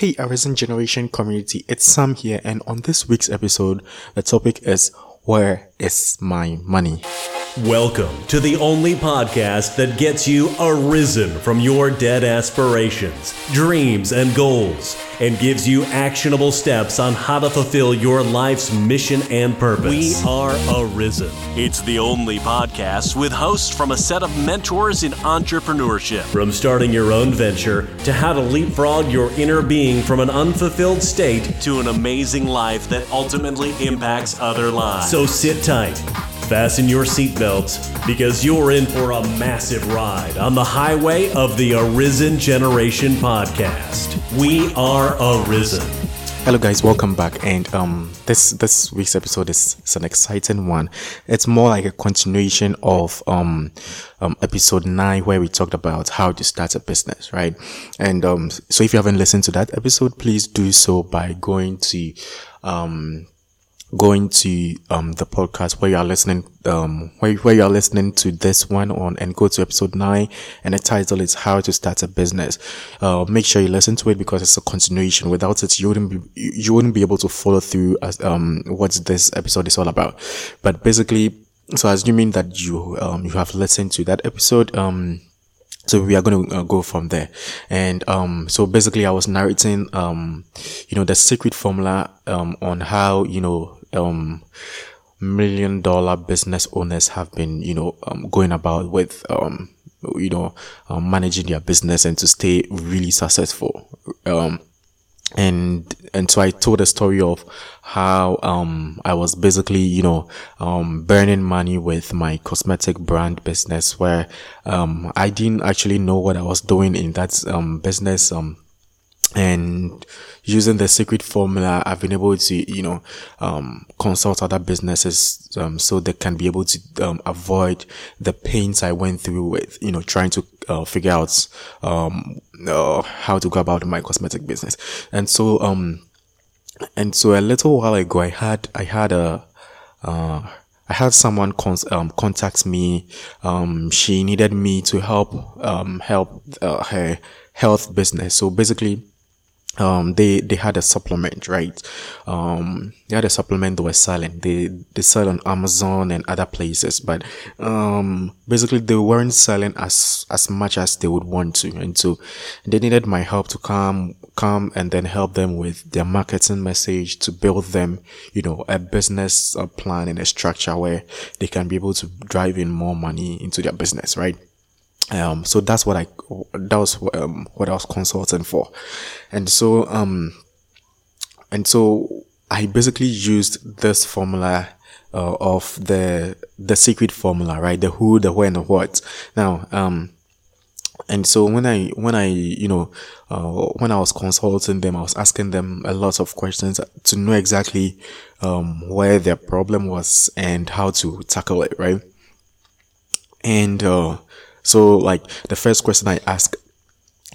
Hey, Arisen Generation community, it's Sam here, and on this week's episode, the topic is Where is my money? Welcome to the only podcast that gets you arisen from your dead aspirations, dreams, and goals, and gives you actionable steps on how to fulfill your life's mission and purpose. We are Arisen. It's the only podcast with hosts from a set of mentors in entrepreneurship. From starting your own venture to how to leapfrog your inner being from an unfulfilled state to an amazing life that ultimately impacts other lives. So sit tight fasten your seatbelts because you're in for a massive ride on the highway of the Arisen Generation podcast. We are Arisen. Hello guys, welcome back. And um this this week's episode is, is an exciting one. It's more like a continuation of um um episode 9 where we talked about how to start a business, right? And um so if you haven't listened to that episode, please do so by going to um going to um the podcast where you are listening um where, where you are listening to this one on and go to episode 9 and the title is how to start a business. Uh make sure you listen to it because it's a continuation. Without it you wouldn't be you wouldn't be able to follow through as um what this episode is all about. But basically so assuming that you um you have listened to that episode um so we are going to uh, go from there. And um so basically i was narrating um you know the secret formula um on how you know um million dollar business owners have been you know um, going about with um you know um, managing their business and to stay really successful. Um and and so I told a story of how um I was basically you know um burning money with my cosmetic brand business where um I didn't actually know what I was doing in that um business. Um and using the secret formula i've been able to you know um, consult other businesses um, so they can be able to um, avoid the pains i went through with you know trying to uh, figure out um, uh, how to go about my cosmetic business and so um and so a little while ago i had i had a uh, I had someone con- um, contact me. Um, she needed me to help um, help uh, her health business. So basically, um they they had a supplement right? Um they had a supplement they were selling. They they sell on amazon and other places but um basically they weren't selling as as much as they would want to. And so they needed my help to come come and then help them with their marketing message to build them you know a business a plan and a structure where they can be able to drive in more money into their business right um, so that's what I, that was um, what I was consulting for. And so, um, and so I basically used this formula, uh, of the, the secret formula, right? The who, the when, the what. Now, um, and so when I, when I, you know, uh, when I was consulting them, I was asking them a lot of questions to know exactly, um, where their problem was and how to tackle it, right? And, uh, so like the first question I ask,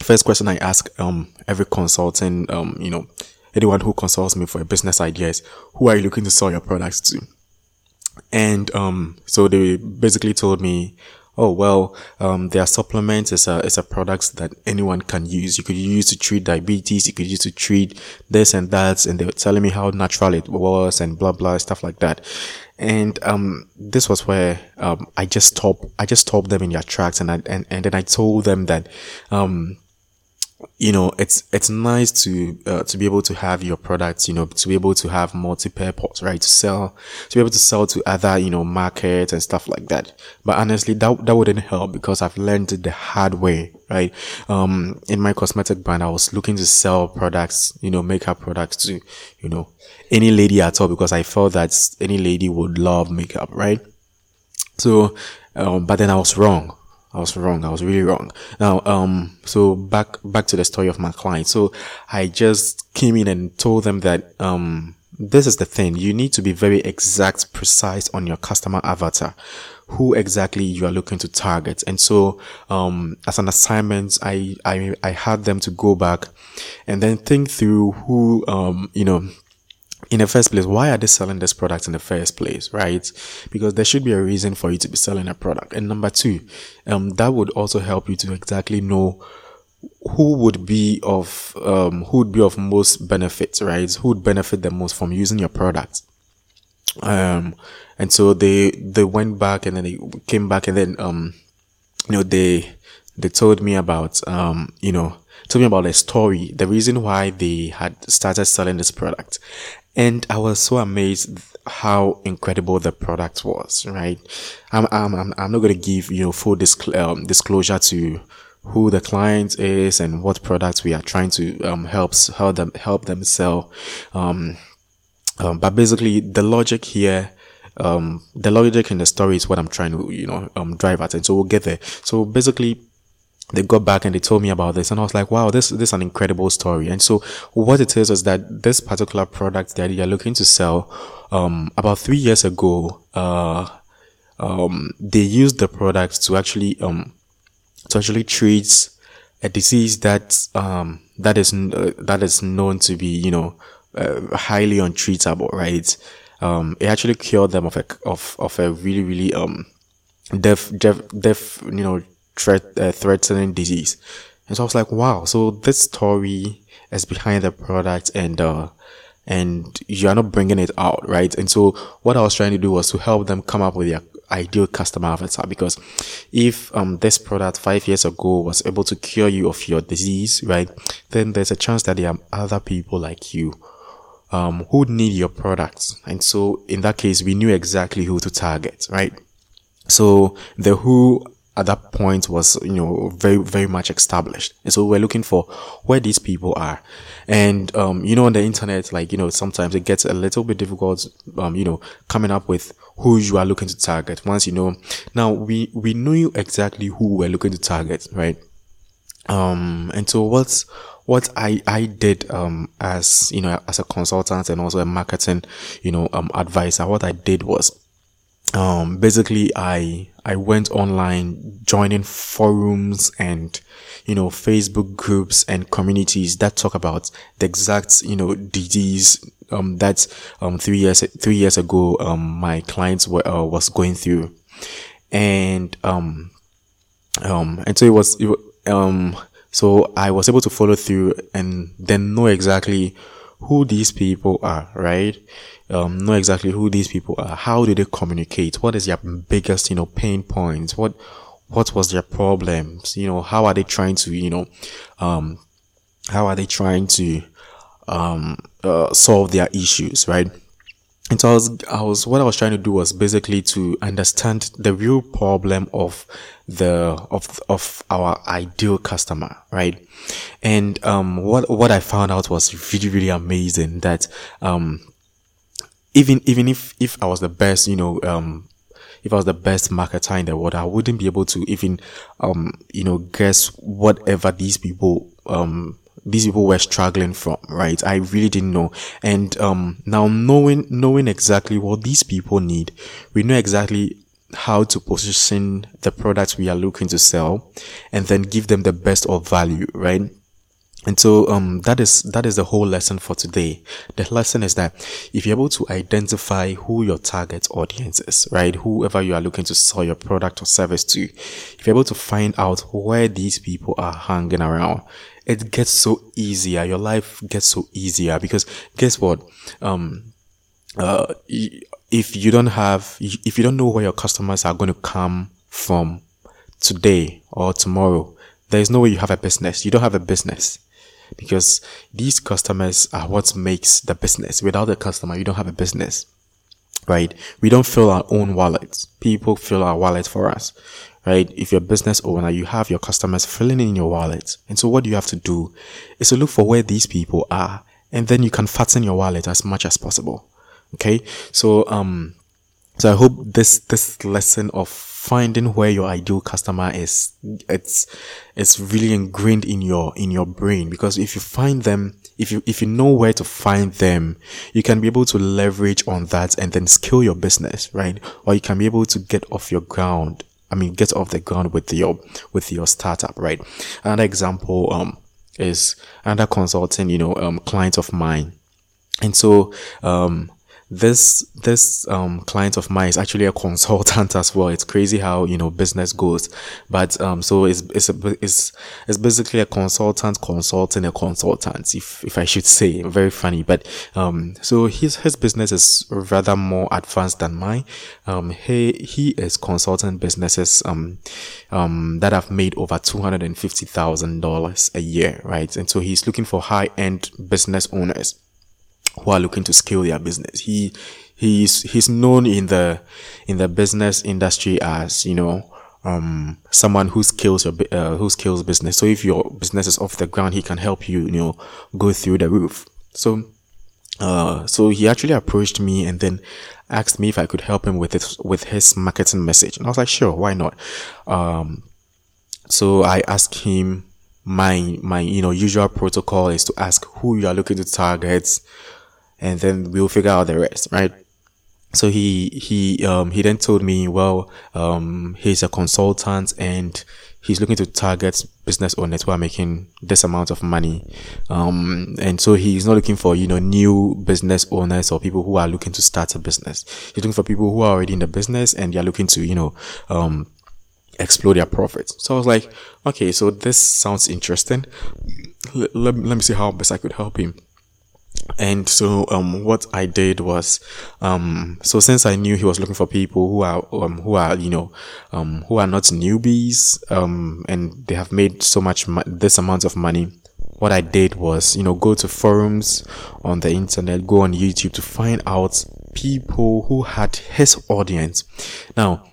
first question I ask um every consultant um you know anyone who consults me for a business idea is who are you looking to sell your products to? And um so they basically told me oh well um are supplements it's a is a product that anyone can use. You could use to treat diabetes you could use to treat this and that and they were telling me how natural it was and blah blah stuff like that. And um this was where um i just stopped i just stopped them in their tracks and i and, and then i told them that um you know it's it's nice to uh, to be able to have your products you know to be able to have multi-purpose right to sell to be able to sell to other you know markets and stuff like that. But honestly that that wouldn't help because i've learned it the hard way right? Um in my cosmetic brand i was looking to sell products you know makeup products to you know any lady at all because i felt that any lady would love makeup right? So um but then i was wrong I was wrong. I was really wrong. Now, um, so back, back to the story of my client. So I just came in and told them that, um, this is the thing. You need to be very exact, precise on your customer avatar, who exactly you are looking to target. And so, um, as an assignment, I, I, I had them to go back and then think through who, um, you know, in the first place, why are they selling this product in the first place, right? Because there should be a reason for you to be selling a product. And number two, um, that would also help you to exactly know who would be of um, who would be of most benefit, right? Who would benefit the most from using your product? Um, and so they they went back and then they came back and then um, you know they they told me about um, you know told me about a story, the reason why they had started selling this product, and I was so amazed how incredible the product was. Right, I'm I'm I'm, I'm not going to give you know full disc- um, disclosure to who the client is and what products we are trying to um, help help them help them sell. Um, um, but basically, the logic here, um, the logic in the story is what I'm trying to you know um, drive at, and so we'll get there. So basically. They got back and they told me about this, and I was like, "Wow, this this is an incredible story." And so, what it is is that this particular product that you're looking to sell, um, about three years ago, uh, um, they used the product to actually um to actually treat a disease that um that is uh, that is known to be you know uh, highly untreatable right um it actually cured them of a of of a really really um death death death you know threat uh, threatening disease. And so I was like wow so this story is behind the product and uh and you're not bringing it out right? And so what I was trying to do was to help them come up with their ideal customer avatar because if um this product five years ago was able to cure you of your disease right then there's a chance that there are other people like you um who need your products. And so in that case we knew exactly who to target right? So the who at that point was you know very very much established. And so we're looking for where these people are. And um you know on the internet like you know sometimes it gets a little bit difficult um you know coming up with who you are looking to target. Once you know now we we knew exactly who we're looking to target right? Um and so what's what I I did um as you know as a consultant and also a marketing you know um advisor what I did was um basically I I went online joining forums and you know Facebook groups and communities that talk about the exact you know disease um that um three years three years ago um my clients were uh, was going through. And um um and so it was it, um so I was able to follow through and then know exactly who these people are, right? Um, know exactly who these people are. How do they communicate? What is their biggest, you know, pain points? What, what was their problems? You know, how are they trying to, you know, um, how are they trying to, um, uh, solve their issues, right? And so I was, I was, what I was trying to do was basically to understand the real problem of the, of, of our ideal customer, right? And, um, what, what I found out was really, really amazing that, um, even, even if, if I was the best, you know, um, if I was the best marketer in the world, I wouldn't be able to even, um, you know, guess whatever these people, um, these people were struggling from, right? I really didn't know. And, um, now knowing, knowing exactly what these people need, we know exactly how to position the products we are looking to sell and then give them the best of value, right? And so, um, that is, that is the whole lesson for today. The lesson is that if you're able to identify who your target audience is, right? Whoever you are looking to sell your product or service to, if you're able to find out where these people are hanging around, it gets so easier. Your life gets so easier because guess what? Um, uh, if you don't have, if you don't know where your customers are going to come from today or tomorrow, there is no way you have a business. You don't have a business because these customers are what makes the business. Without the customer, you don't have a business, right? We don't fill our own wallets. People fill our wallets for us, right? If you're a business owner, you have your customers filling in your wallet. And so what you have to do is to look for where these people are and then you can fatten your wallet as much as possible. Okay. So, um, so I hope this, this lesson of finding where your ideal customer is, it's, it's really ingrained in your, in your brain because if you find them, if you, if you know where to find them, you can be able to leverage on that and then scale your business, right? Or you can be able to get off your ground. I mean, get off the ground with your, with your startup, right? Another example, um, is another consulting, you know, um, client of mine. And so, um, this this um client of mine is actually a consultant as well. It's crazy how you know business goes, but um so it's it's a, it's it's basically a consultant consulting a consultant, if if I should say. Very funny, but um so his his business is rather more advanced than mine. Um he he is consulting businesses um um that have made over two hundred and fifty thousand dollars a year, right? And so he's looking for high end business owners who are looking to scale their business. He he's he's known in the in the business industry as you know um someone who scales your uh, who scales business. So if your business is off the ground, he can help you you know go through the roof. So uh so he actually approached me and then asked me if I could help him with his with his marketing message, and I was like, sure, why not? Um, so I asked him my my you know usual protocol is to ask who you are looking to target and then we'll figure out the rest, right? So he he um he then told me, well, um he's a consultant and he's looking to target business owners who are making this amount of money. Um and so he's not looking for, you know, new business owners or people who are looking to start a business. He's looking for people who are already in the business and they're looking to, you know, um explore their profits. So I was like, okay, so this sounds interesting. Let, let, let me see how best I could help him and so um what i did was um so since i knew he was looking for people who are um who are you know um who are not newbies um and they have made so much mo- this amount of money what i did was you know go to forums on the internet go on youtube to find out people who had his audience. Now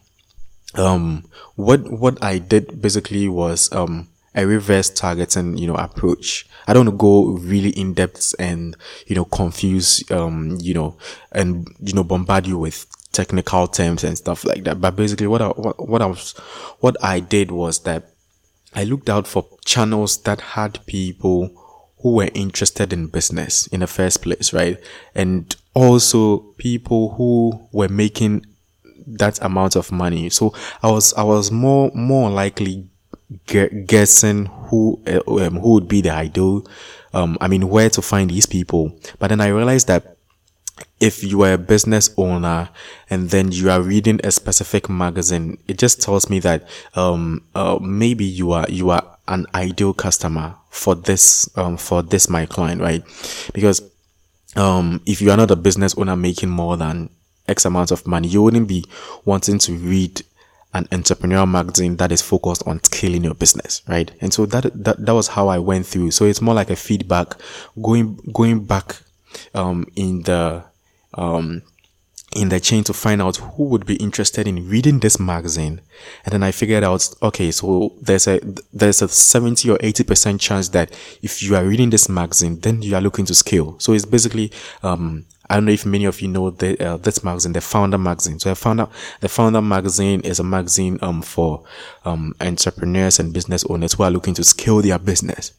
um what what i did basically was um a reverse targeting, you know, approach. I don't go really in depth and, you know, confuse, um, you know, and, you know, bombard you with technical terms and stuff like that. But basically what I, what, what I was, what I did was that I looked out for channels that had people who were interested in business in the first place, right? And also people who were making that amount of money. So I was, I was more, more likely guessing who uh, um, who would be the ideal um i mean where to find these people. But then i realized that if you are a business owner and then you are reading a specific magazine it just tells me that um uh, maybe you are you are an ideal customer for this um for this my client right? Because um if you are not a business owner making more than x amount of money you wouldn't be wanting to read an entrepreneurial magazine that is focused on scaling your business, right? And so that, that, that was how I went through. So it's more like a feedback going, going back, um, in the, um, in the chain to find out who would be interested in reading this magazine. And then I figured out, okay, so there's a, there's a 70 or 80% chance that if you are reading this magazine, then you are looking to scale. So it's basically, um, I don't know if many of you know the, uh, this magazine, the Founder magazine. So the Founder, the Founder magazine is a magazine um for um entrepreneurs and business owners who are looking to scale their business.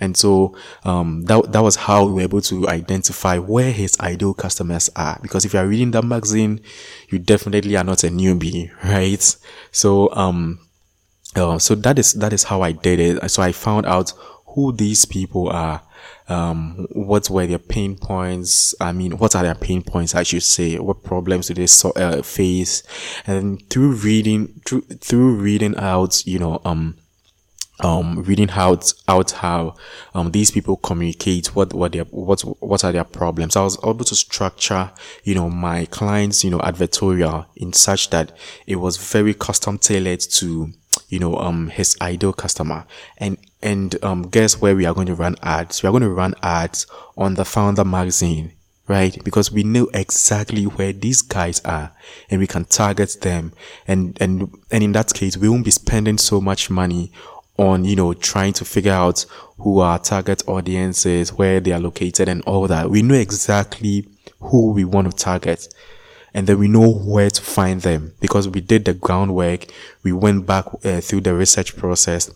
And so um, that that was how we were able to identify where his ideal customers are. Because if you are reading that magazine, you definitely are not a newbie, right? So um, uh, so that is that is how I did it. So I found out who these people are um, what were their pain points? I mean, what are their pain points? I should say, what problems do they so, uh, face? And through reading, through, through reading out, you know, um, um, reading out, out how, um, these people communicate, what, what their, what, what are their problems. I was able to structure, you know, my clients, you know, advertorial in such that it was very custom tailored to, you know, um, his ideal customer. And, and, um, guess where we are going to run ads? We are going to run ads on the founder magazine, right? Because we know exactly where these guys are and we can target them. And, and, and in that case, we won't be spending so much money on, you know, trying to figure out who our target audiences, where they are located and all that. We know exactly who we want to target and then we know where to find them because we did the groundwork. We went back uh, through the research process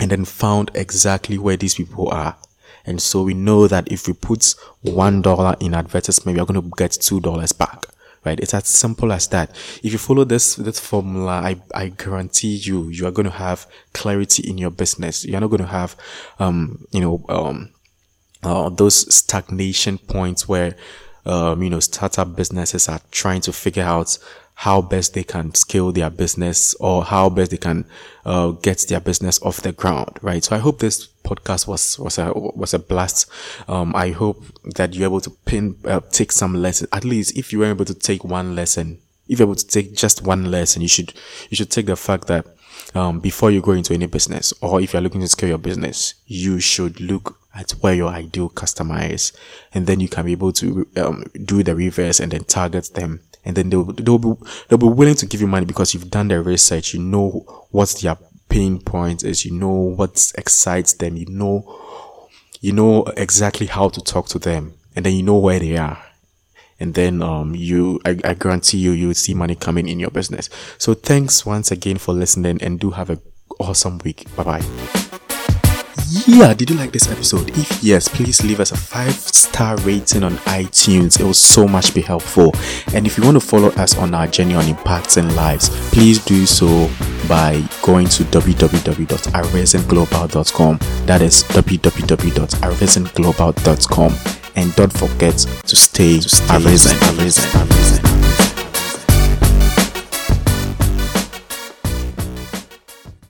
and then found exactly where these people are. And so we know that if we put one dollar in advertisement, we are going to get two dollars back. Right? It's as simple as that. If you follow this this formula, I I guarantee you you are going to have clarity in your business. You're not going to have um you know um uh, those stagnation points where um, you know, startup businesses are trying to figure out how best they can scale their business or how best they can uh, get their business off the ground, right? So I hope this podcast was was a was a blast. Um, I hope that you're able to pin uh, take some lessons. At least if you were able to take one lesson, if you're able to take just one lesson, you should you should take the fact that um, before you go into any business or if you're looking to scale your business, you should look at where your ideal customer is, and then you can be able to um, do the reverse and then target them and then they'll they'll be they'll be willing to give you money because you've done their research. You know what their pain point is. You know what excites them. You know you know exactly how to talk to them, and then you know where they are. And then um you I, I guarantee you you will see money coming in your business. So thanks once again for listening and do have a awesome week. Bye bye yeah, did you like this episode? If yes, please leave us a five star rating on iTunes. It will so much be helpful. And if you want to follow us on our journey on impacting lives, please do so by going to www.arisenglobal.com. That is www.arisenglobal.com. And don't forget to stay, to stay arisen, arisen, arisen.